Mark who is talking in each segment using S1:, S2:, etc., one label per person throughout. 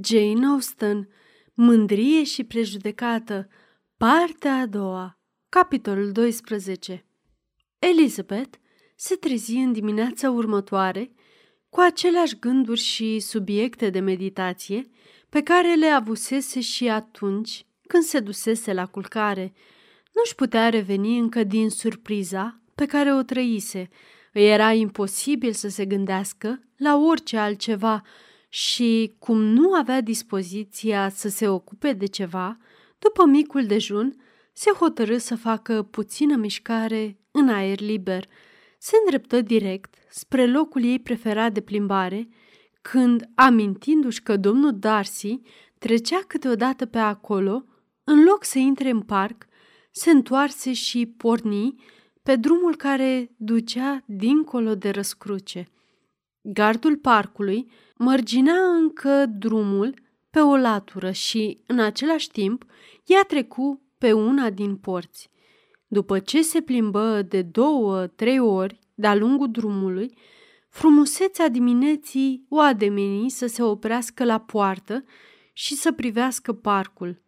S1: Jane Austen, Mândrie și prejudecată, partea a doua, capitolul 12 Elizabeth se trezi în dimineața următoare cu aceleași gânduri și subiecte de meditație pe care le avusese și atunci când se dusese la culcare. Nu-și putea reveni încă din surpriza pe care o trăise. Îi era imposibil să se gândească la orice altceva și, cum nu avea dispoziția să se ocupe de ceva, după micul dejun, se hotărâ să facă puțină mișcare în aer liber. Se îndreptă direct spre locul ei preferat de plimbare, când, amintindu-și că domnul Darcy trecea câteodată pe acolo, în loc să intre în parc, se întoarse și porni pe drumul care ducea dincolo de răscruce. Gardul parcului mărginea încă drumul pe o latură și, în același timp, ea trecu pe una din porți. După ce se plimbă de două, trei ori de-a lungul drumului, frumusețea dimineții o ademeni să se oprească la poartă și să privească parcul.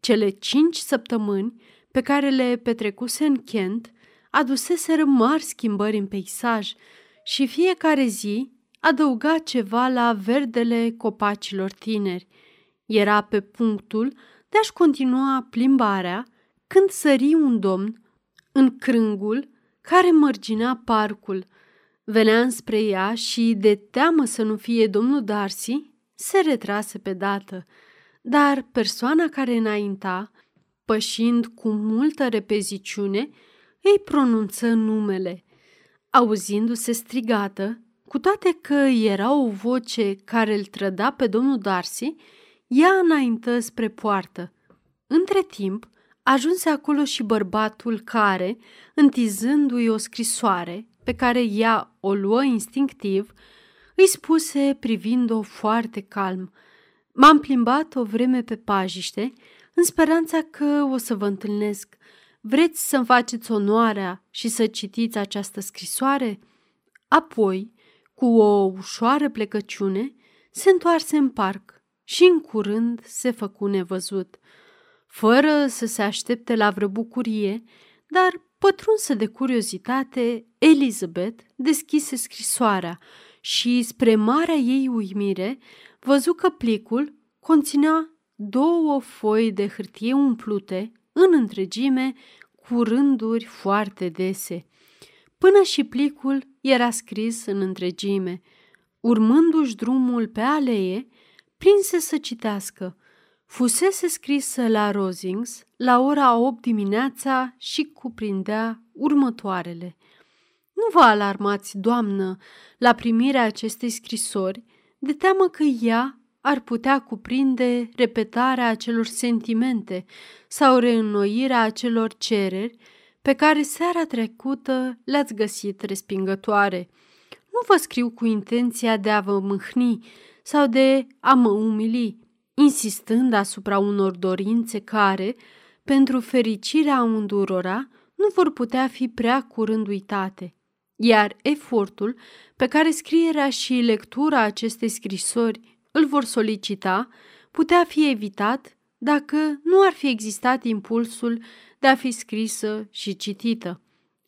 S1: Cele cinci săptămâni pe care le petrecuse în Kent aduseseră mari schimbări în peisaj și fiecare zi adăuga ceva la verdele copacilor tineri. Era pe punctul de a-și continua plimbarea când sări un domn în crângul care mărginea parcul. Venea înspre ea și, de teamă să nu fie domnul Darcy, se retrase pe dată. Dar persoana care înainta, pășind cu multă repeziciune, îi pronunță numele. Auzindu-se strigată, cu toate că era o voce care îl trăda pe domnul Darcy, ea înaintă spre poartă. Între timp, ajunse acolo și bărbatul care, întizându-i o scrisoare pe care ea o luă instinctiv, îi spuse privind-o foarte calm. M-am plimbat o vreme pe pajiște, în speranța că o să vă întâlnesc. Vreți să-mi faceți onoarea și să citiți această scrisoare?" Apoi, cu o ușoară plecăciune, se întoarse în parc și în curând se făcu nevăzut. Fără să se aștepte la vreo bucurie, dar pătrunsă de curiozitate, Elizabeth deschise scrisoarea și, spre marea ei uimire, văzu că plicul conținea două foi de hârtie umplute în întregime cu rânduri foarte dese. Până și plicul era scris în întregime. Urmându-și drumul pe alee, prinse să citească. Fusese scrisă la Rosings la ora 8 dimineața și cuprindea următoarele. Nu vă alarmați, doamnă, la primirea acestei scrisori, de teamă că ea ar putea cuprinde repetarea acelor sentimente sau reînnoirea acelor cereri pe care seara trecută le-ați găsit respingătoare. Nu vă scriu cu intenția de a vă mâhni sau de a mă umili, insistând asupra unor dorințe care, pentru fericirea amândurora, nu vor putea fi prea curând uitate. Iar efortul pe care scrierea și lectura acestei scrisori îl vor solicita putea fi evitat dacă nu ar fi existat impulsul de a fi scrisă și citită.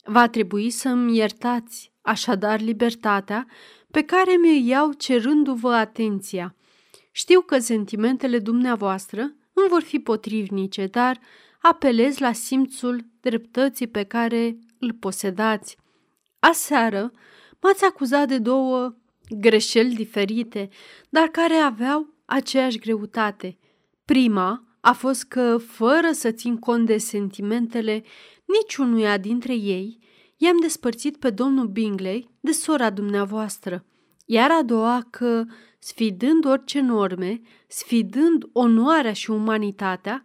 S1: Va trebui să-mi iertați așadar libertatea pe care mi-o iau cerându-vă atenția. Știu că sentimentele dumneavoastră nu vor fi potrivnice, dar apelez la simțul dreptății pe care îl posedați. Aseară m-ați acuzat de două greșeli diferite, dar care aveau aceeași greutate. Prima a fost că, fără să țin cont de sentimentele niciunuia dintre ei, i-am despărțit pe domnul Bingley de sora dumneavoastră. Iar a doua că, sfidând orice norme, sfidând onoarea și umanitatea,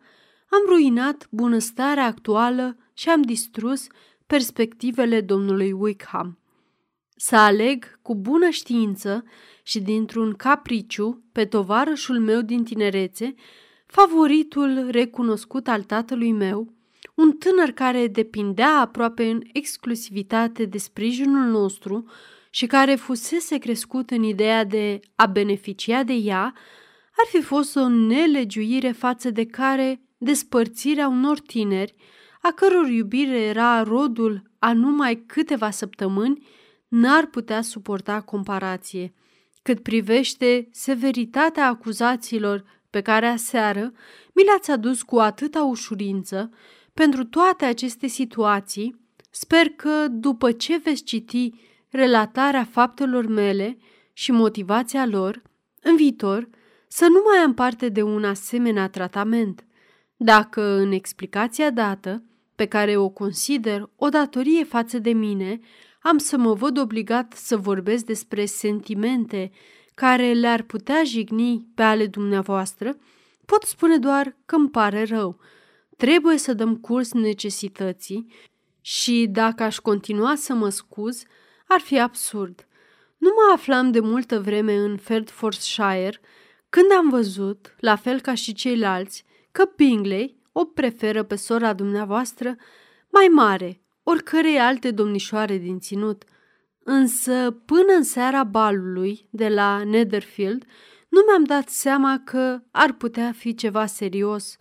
S1: am ruinat bunăstarea actuală și am distrus perspectivele domnului Wickham. Să aleg cu bună știință și dintr-un capriciu pe tovarășul meu din tinerețe favoritul recunoscut al tatălui meu, un tânăr care depindea aproape în exclusivitate de sprijinul nostru și care fusese crescut în ideea de a beneficia de ea, ar fi fost o nelegiuire față de care despărțirea unor tineri, a căror iubire era rodul a numai câteva săptămâni, n-ar putea suporta comparație. Cât privește severitatea acuzațiilor pe care aseară mi le-ați adus cu atâta ușurință, pentru toate aceste situații, sper că, după ce veți citi relatarea faptelor mele și motivația lor, în viitor, să nu mai am parte de un asemenea tratament. Dacă în explicația dată, pe care o consider o datorie față de mine, am să mă văd obligat să vorbesc despre sentimente care le-ar putea jigni pe ale dumneavoastră, pot spune doar că îmi pare rău. Trebuie să dăm curs necesității și dacă aș continua să mă scuz, ar fi absurd. Nu mă aflam de multă vreme în Ferdfordshire când am văzut, la fel ca și ceilalți, că Bingley o preferă pe sora dumneavoastră mai mare, oricărei alte domnișoare din ținut. Însă, până în seara balului de la Netherfield, nu mi-am dat seama că ar putea fi ceva serios.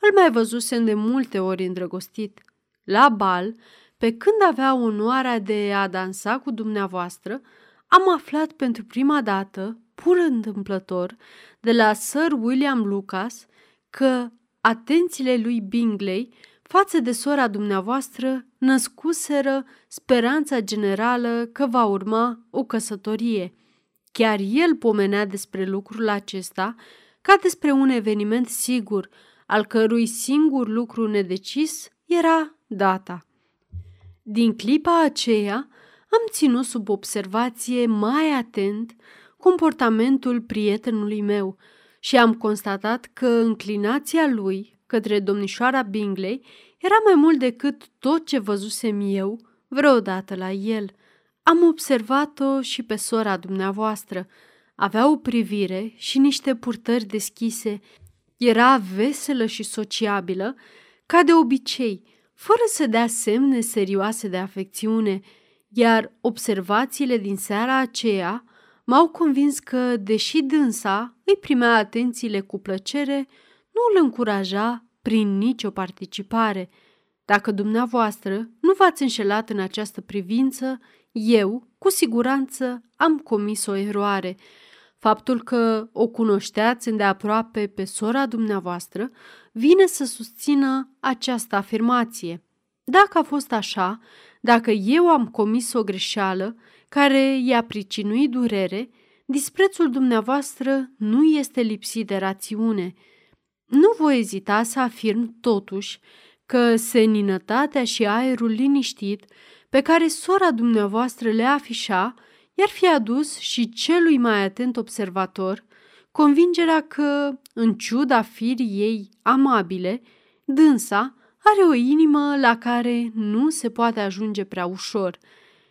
S1: Îl mai văzusem de multe ori îndrăgostit. La bal, pe când avea onoarea de a dansa cu dumneavoastră, am aflat pentru prima dată, pur întâmplător, de la Sir William Lucas, că atențiile lui Bingley față de sora dumneavoastră născuseră speranța generală că va urma o căsătorie. Chiar el pomenea despre lucrul acesta ca despre un eveniment sigur, al cărui singur lucru nedecis era data. Din clipa aceea am ținut sub observație mai atent comportamentul prietenului meu și am constatat că înclinația lui către domnișoara Bingley era mai mult decât tot ce văzusem eu vreodată la el. Am observat-o și pe sora dumneavoastră. Avea o privire și niște purtări deschise. Era veselă și sociabilă, ca de obicei, fără să dea semne serioase de afecțiune, iar observațiile din seara aceea m-au convins că, deși dânsa îi primea atențiile cu plăcere, nu îl încuraja prin nicio participare. Dacă dumneavoastră nu v-ați înșelat în această privință, eu, cu siguranță, am comis o eroare. Faptul că o cunoșteați îndeaproape pe sora dumneavoastră vine să susțină această afirmație. Dacă a fost așa, dacă eu am comis o greșeală care i-a pricinuit durere, disprețul dumneavoastră nu este lipsit de rațiune – nu voi ezita să afirm totuși că seninătatea și aerul liniștit pe care sora dumneavoastră le afișa i-ar fi adus și celui mai atent observator convingerea că, în ciuda firii ei amabile, dânsa are o inimă la care nu se poate ajunge prea ușor.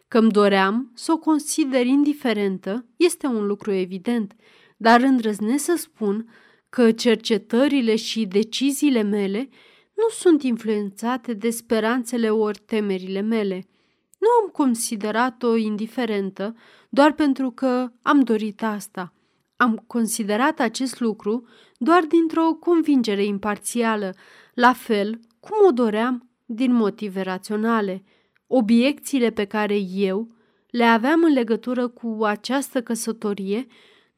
S1: Că-mi doream să o consider indiferentă este un lucru evident, dar îndrăznesc să spun că cercetările și deciziile mele nu sunt influențate de speranțele ori temerile mele. Nu am considerat-o indiferentă doar pentru că am dorit asta. Am considerat acest lucru doar dintr-o convingere imparțială, la fel cum o doream din motive raționale. Obiecțiile pe care eu le aveam în legătură cu această căsătorie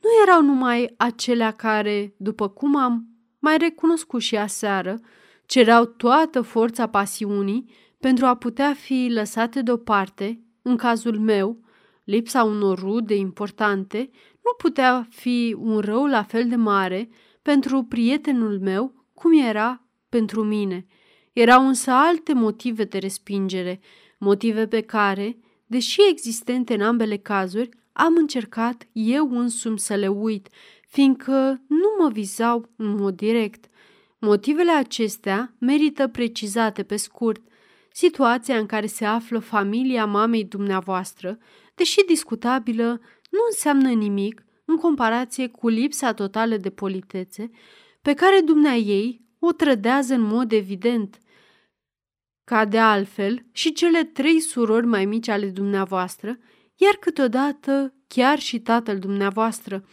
S1: nu erau numai acelea care, după cum am mai recunoscut și aseară, cereau toată forța pasiunii pentru a putea fi lăsate deoparte, în cazul meu, lipsa unor rude importante nu putea fi un rău la fel de mare pentru prietenul meu cum era pentru mine. Erau însă alte motive de respingere, motive pe care, deși existente în ambele cazuri, am încercat eu însumi să le uit, fiindcă nu mă vizau în mod direct. Motivele acestea merită precizate pe scurt. Situația în care se află familia mamei dumneavoastră, deși discutabilă, nu înseamnă nimic în comparație cu lipsa totală de politețe pe care dumnea ei o trădează în mod evident. Ca de altfel și cele trei surori mai mici ale dumneavoastră, iar câteodată chiar și tatăl dumneavoastră.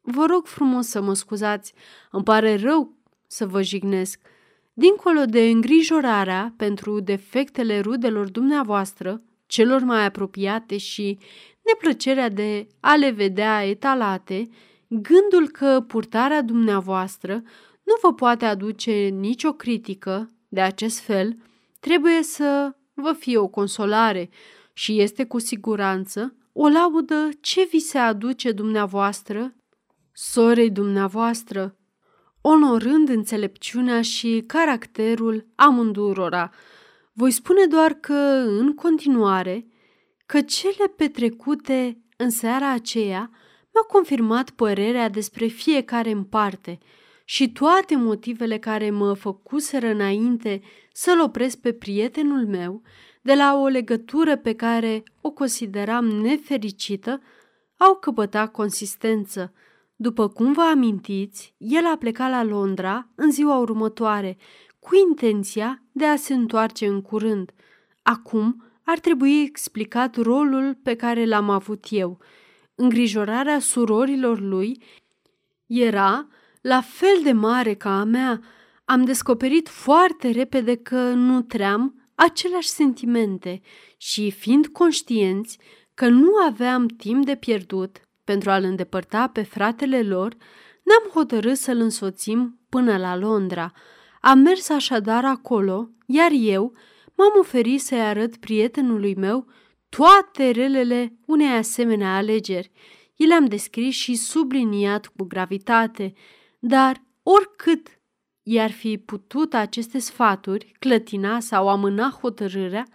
S1: Vă rog frumos să mă scuzați, îmi pare rău să vă jignesc. Dincolo de îngrijorarea pentru defectele rudelor dumneavoastră, celor mai apropiate și neplăcerea de a le vedea etalate, gândul că purtarea dumneavoastră nu vă poate aduce nicio critică de acest fel, trebuie să vă fie o consolare și este cu siguranță o laudă ce vi se aduce dumneavoastră, sorei dumneavoastră, onorând înțelepciunea și caracterul amândurora. Voi spune doar că, în continuare, că cele petrecute în seara aceea mi-au confirmat părerea despre fiecare în parte și toate motivele care mă făcuseră înainte să-l opresc pe prietenul meu de la o legătură pe care o consideram nefericită au căpătat consistență. După cum vă amintiți, el a plecat la Londra în ziua următoare, cu intenția de a se întoarce în curând. Acum ar trebui explicat rolul pe care l-am avut eu. Îngrijorarea surorilor lui era la fel de mare ca a mea. Am descoperit foarte repede că nutream aceleași sentimente și, fiind conștienți că nu aveam timp de pierdut pentru a-l îndepărta pe fratele lor, ne-am hotărât să-l însoțim până la Londra. Am mers așadar acolo, iar eu m-am oferit să-i arăt prietenului meu toate relele unei asemenea alegeri. I le-am descris și subliniat cu gravitate, dar oricât i-ar fi putut aceste sfaturi clătina sau amâna hotărârea,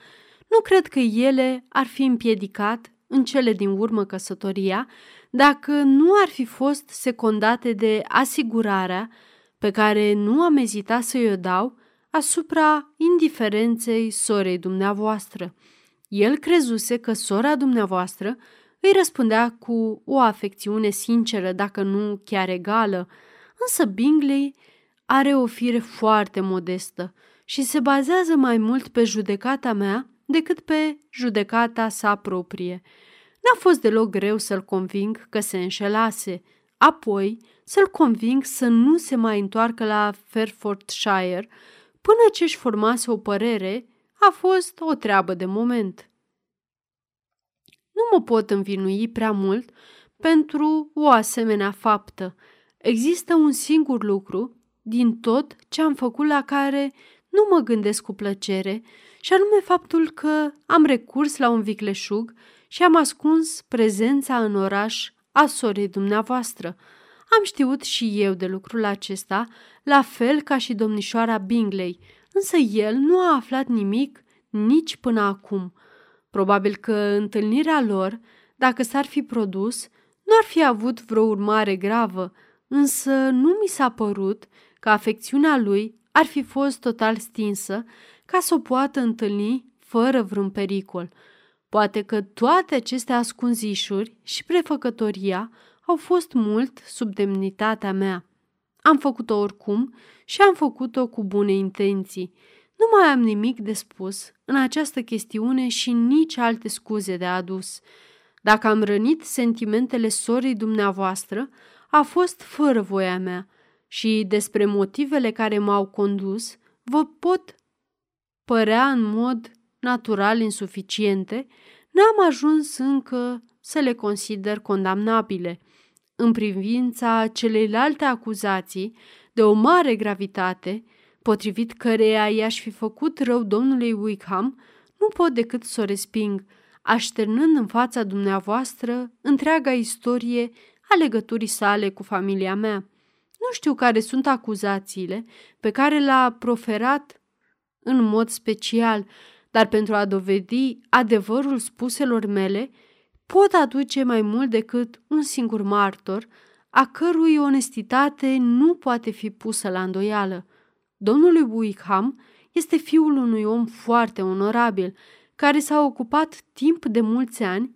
S1: nu cred că ele ar fi împiedicat în cele din urmă căsătoria dacă nu ar fi fost secundate de asigurarea pe care nu am ezitat să-i o dau asupra indiferenței sorei dumneavoastră. El crezuse că sora dumneavoastră îi răspundea cu o afecțiune sinceră, dacă nu chiar egală, însă Bingley are o fire foarte modestă și se bazează mai mult pe judecata mea decât pe judecata sa proprie. N-a fost deloc greu să-l conving că se înșelase, apoi să-l conving să nu se mai întoarcă la Fairfordshire până ce își formase o părere, a fost o treabă de moment. Nu mă pot învinui prea mult pentru o asemenea faptă. Există un singur lucru din tot ce am făcut la care nu mă gândesc cu plăcere, și anume faptul că am recurs la un vicleșug și am ascuns prezența în oraș a sorei dumneavoastră. Am știut și eu de lucrul acesta, la fel ca și domnișoara Bingley, însă el nu a aflat nimic nici până acum. Probabil că întâlnirea lor, dacă s-ar fi produs, nu ar fi avut vreo urmare gravă, însă nu mi s-a părut că afecțiunea lui ar fi fost total stinsă ca să o poată întâlni fără vreun pericol. Poate că toate aceste ascunzișuri și prefăcătoria au fost mult sub demnitatea mea. Am făcut-o oricum și am făcut-o cu bune intenții. Nu mai am nimic de spus în această chestiune și nici alte scuze de adus. Dacă am rănit sentimentele sorii dumneavoastră, a fost fără voia mea – și despre motivele care m-au condus, vă pot părea în mod natural insuficiente, n-am ajuns încă să le consider condamnabile. În privința celeilalte acuzații de o mare gravitate, potrivit căreia i-aș fi făcut rău domnului Wickham, nu pot decât să o resping, așternând în fața dumneavoastră întreaga istorie a legăturii sale cu familia mea. Nu știu care sunt acuzațiile pe care le-a proferat în mod special, dar pentru a dovedi adevărul spuselor mele, pot aduce mai mult decât un singur martor, a cărui onestitate nu poate fi pusă la îndoială. Domnul Wickham este fiul unui om foarte onorabil, care s-a ocupat timp de mulți ani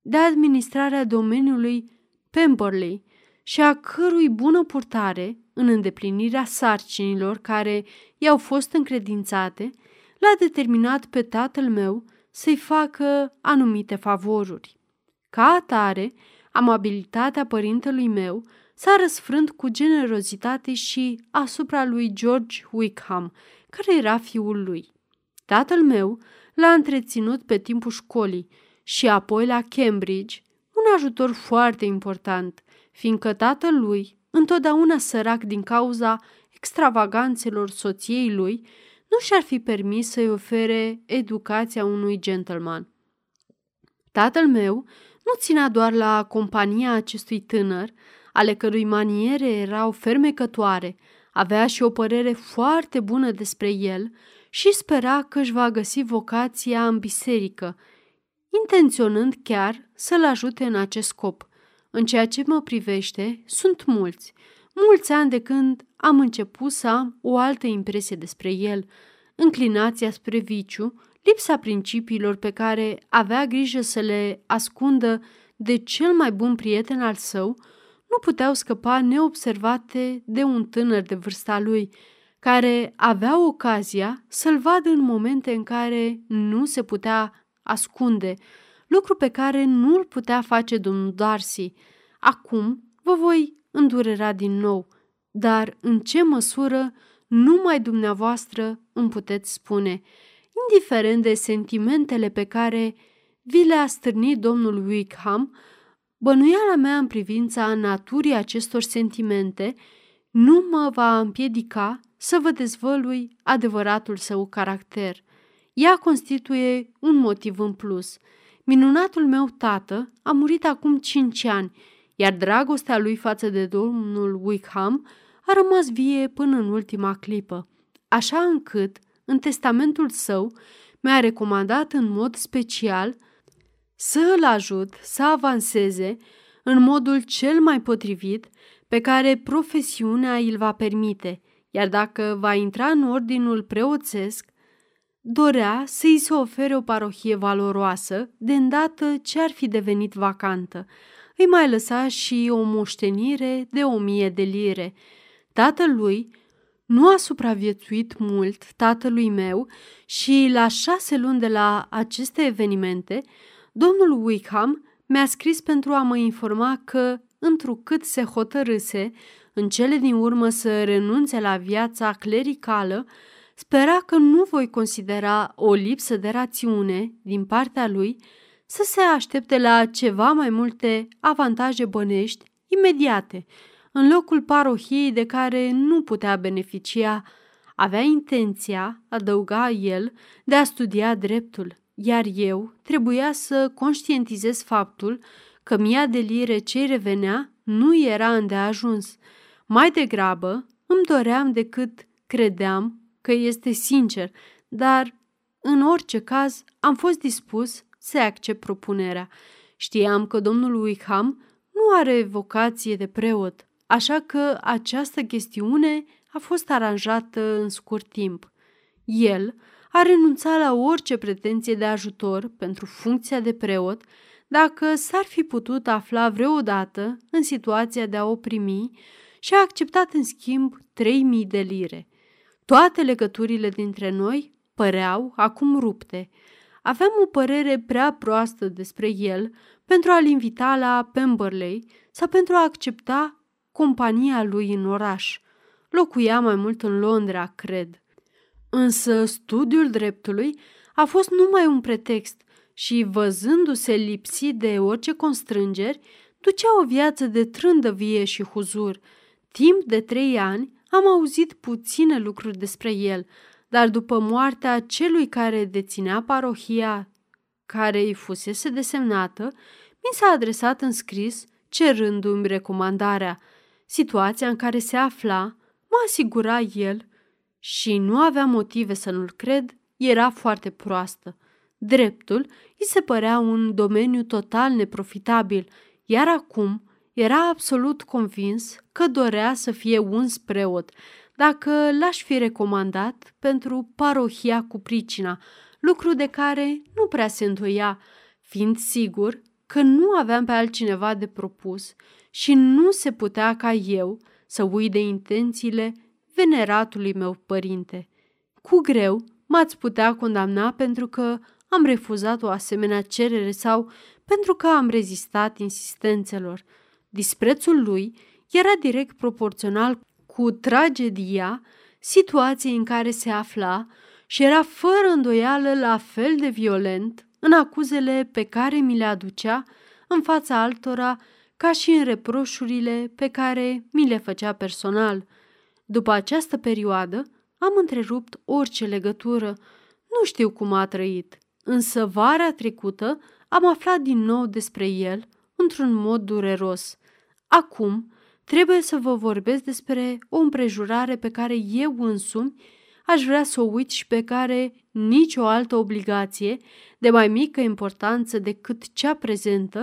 S1: de administrarea domeniului Pemberley, și a cărui bună purtare în îndeplinirea sarcinilor care i-au fost încredințate, l-a determinat pe tatăl meu să-i facă anumite favoruri. Ca atare, Amabilitatea părintelui meu s-a răsfrânt cu generozitate și asupra lui George Wickham, care era fiul lui. Tatăl meu l-a întreținut pe timpul școlii și apoi la Cambridge, un ajutor foarte important, fiindcă tatăl lui, întotdeauna sărac din cauza extravaganțelor soției lui, nu și-ar fi permis să-i ofere educația unui gentleman. Tatăl meu nu ținea doar la compania acestui tânăr, ale cărui maniere erau fermecătoare, avea și o părere foarte bună despre el și spera că își va găsi vocația în biserică, intenționând chiar să-l ajute în acest scop. În ceea ce mă privește, sunt mulți, mulți ani de când am început să am o altă impresie despre el, înclinația spre viciu, lipsa principiilor pe care avea grijă să le ascundă de cel mai bun prieten al său, nu puteau scăpa neobservate de un tânăr de vârsta lui, care avea ocazia să-l vadă în momente în care nu se putea ascunde, lucru pe care nu îl putea face domnul Darcy. Acum vă voi îndurera din nou, dar în ce măsură numai dumneavoastră îmi puteți spune, indiferent de sentimentele pe care vi le-a stârnit domnul Wickham, bănuiala mea în privința naturii acestor sentimente nu mă va împiedica să vă dezvălui adevăratul său caracter. Ea constituie un motiv în plus. Minunatul meu tată a murit acum cinci ani, iar dragostea lui față de domnul Wickham a rămas vie până în ultima clipă, așa încât, în testamentul său, mi-a recomandat în mod special să îl ajut să avanseze în modul cel mai potrivit pe care profesiunea îl va permite, iar dacă va intra în ordinul preoțesc, dorea să-i se ofere o parohie valoroasă de îndată ce ar fi devenit vacantă. Îi mai lăsa și o moștenire de o mie de lire. Tatălui nu a supraviețuit mult tatălui meu și la șase luni de la aceste evenimente, domnul Wickham mi-a scris pentru a mă informa că, întrucât se hotărâse în cele din urmă să renunțe la viața clericală, spera că nu voi considera o lipsă de rațiune din partea lui să se aștepte la ceva mai multe avantaje bănești imediate, în locul parohiei de care nu putea beneficia. Avea intenția, adăuga el, de a studia dreptul, iar eu trebuia să conștientizez faptul că mia de lire ce revenea nu era îndeajuns. Mai degrabă îmi doream decât credeam că este sincer, dar în orice caz am fost dispus să accept propunerea. Știam că domnul Wickham nu are vocație de preot, așa că această chestiune a fost aranjată în scurt timp. El a renunțat la orice pretenție de ajutor pentru funcția de preot dacă s-ar fi putut afla vreodată în situația de a o primi și a acceptat în schimb 3000 de lire. Toate legăturile dintre noi păreau acum rupte. Aveam o părere prea proastă despre el pentru a-l invita la Pemberley sau pentru a accepta compania lui în oraș. Locuia mai mult în Londra, cred. Însă studiul dreptului a fost numai un pretext și, văzându-se lipsit de orice constrângeri, ducea o viață de trândăvie și huzur. Timp de trei ani am auzit puține lucruri despre el, dar după moartea celui care deținea parohia care îi fusese desemnată, mi s-a adresat în scris cerându-mi recomandarea. Situația în care se afla, mă asigura el și nu avea motive să nu-l cred, era foarte proastă. Dreptul îi se părea un domeniu total neprofitabil, iar acum era absolut convins că dorea să fie un preot, dacă l-aș fi recomandat pentru parohia cu pricina, lucru de care nu prea se întoia, fiind sigur că nu aveam pe altcineva de propus și nu se putea ca eu să uit de intențiile veneratului meu părinte. Cu greu m-ați putea condamna pentru că am refuzat o asemenea cerere sau pentru că am rezistat insistențelor. Disprețul lui era direct proporțional cu tragedia situației în care se afla și era fără îndoială la fel de violent în acuzele pe care mi le aducea în fața altora ca și în reproșurile pe care mi le făcea personal. După această perioadă, am întrerupt orice legătură. Nu știu cum a trăit, însă vara trecută am aflat din nou despre el într-un mod dureros. Acum trebuie să vă vorbesc despre o împrejurare pe care eu însumi aș vrea să o uit și pe care nicio altă obligație de mai mică importanță decât cea prezentă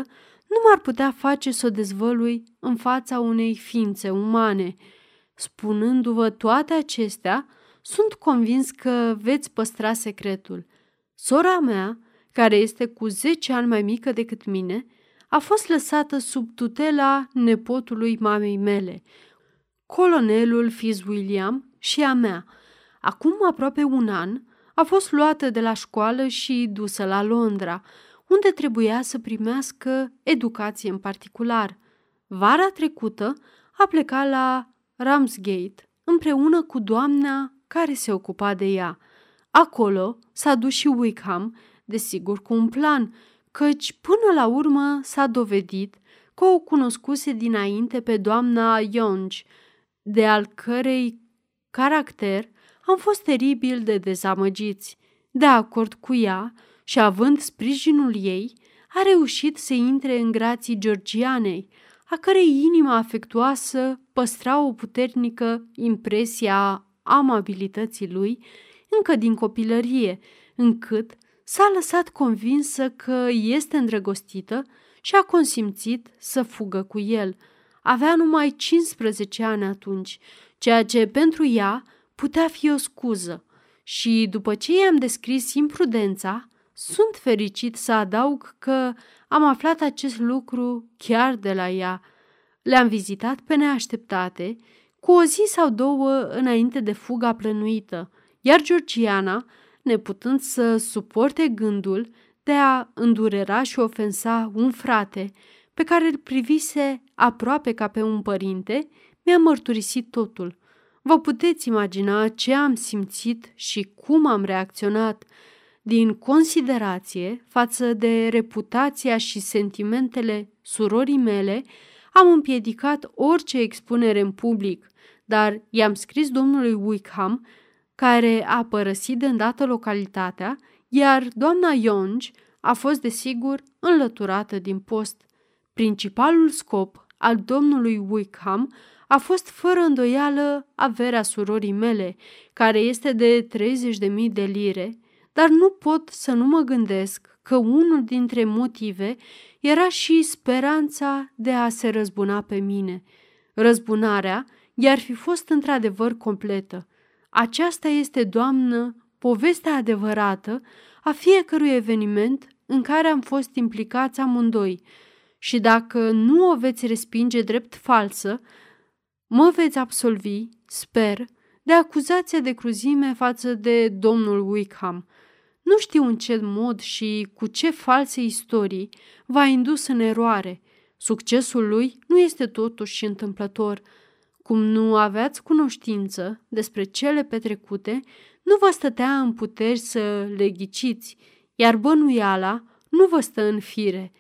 S1: nu m-ar putea face să o dezvălui în fața unei ființe umane. Spunându-vă toate acestea, sunt convins că veți păstra secretul. Sora mea, care este cu 10 ani mai mică decât mine, a fost lăsată sub tutela nepotului mamei mele, colonelul Fitzwilliam și a mea. Acum aproape un an, a fost luată de la școală și dusă la Londra, unde trebuia să primească educație în particular. Vara trecută a plecat la Ramsgate împreună cu doamna care se ocupa de ea. Acolo s-a dus și Wickham, desigur cu un plan, căci până la urmă s-a dovedit că o cunoscuse dinainte pe doamna Young, de al cărei caracter am fost teribil de dezamăgiți. De acord cu ea și având sprijinul ei, a reușit să intre în grații georgianei, a cărei inima afectuoasă păstra o puternică impresie a amabilității lui încă din copilărie, încât s-a lăsat convinsă că este îndrăgostită și a consimțit să fugă cu el. Avea numai 15 ani atunci, ceea ce pentru ea putea fi o scuză. Și după ce i-am descris imprudența, sunt fericit să adaug că am aflat acest lucru chiar de la ea. Le-am vizitat pe neașteptate, cu o zi sau două înainte de fuga plănuită, iar Georgiana, neputând să suporte gândul de a îndurera și ofensa un frate pe care îl privise aproape ca pe un părinte, mi-a mărturisit totul. Vă puteți imagina ce am simțit și cum am reacționat – din considerație față de reputația și sentimentele surorii mele, am împiedicat orice expunere în public, dar i-am scris domnului Wickham, care a părăsit de îndată localitatea, iar doamna Young a fost desigur înlăturată din post. Principalul scop al domnului Wickham a fost fără îndoială averea surorii mele, care este de 30.000 de lire, dar nu pot să nu mă gândesc că unul dintre motive era și speranța de a se răzbuna pe mine. Răzbunarea i-ar fi fost într-adevăr completă. Aceasta este, doamnă, povestea adevărată a fiecărui eveniment în care am fost implicați amândoi și dacă nu o veți respinge drept falsă, mă veți absolvi, sper, de acuzația de cruzime față de domnul Wickham – nu știu în ce mod și cu ce false istorii v-a indus în eroare. Succesul lui nu este totuși întâmplător. Cum nu aveați cunoștință despre cele petrecute, nu vă stătea în puteri să le ghiciți, iar bănuiala nu vă stă în fire.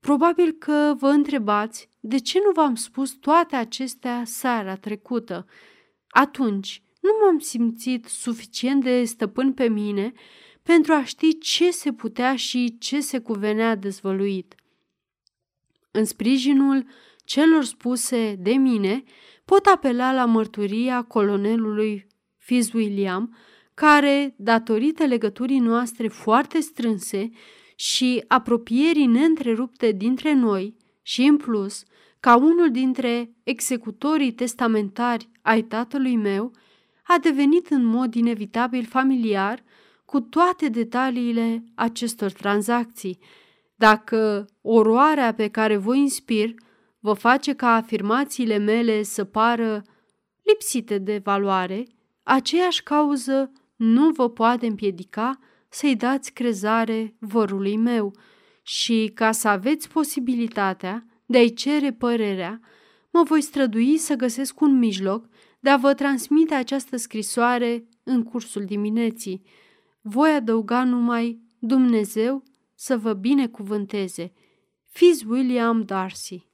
S1: Probabil că vă întrebați de ce nu v-am spus toate acestea seara trecută. Atunci nu m-am simțit suficient de stăpân pe mine pentru a ști ce se putea și ce se cuvenea dezvăluit. În sprijinul celor spuse de mine, pot apela la mărturia colonelului Fitzwilliam, care, datorită legăturii noastre foarte strânse și apropierii neîntrerupte dintre noi și, în plus, ca unul dintre executorii testamentari ai tatălui meu, a devenit în mod inevitabil familiar cu toate detaliile acestor tranzacții. Dacă oroarea pe care vă inspir vă face ca afirmațiile mele să pară lipsite de valoare, aceeași cauză nu vă poate împiedica să-i dați crezare vărului meu și ca să aveți posibilitatea de a-i cere părerea, mă voi strădui să găsesc un mijloc de a vă transmite această scrisoare în cursul dimineții. Voi adăuga numai Dumnezeu să vă binecuvânteze. Fiz William Darcy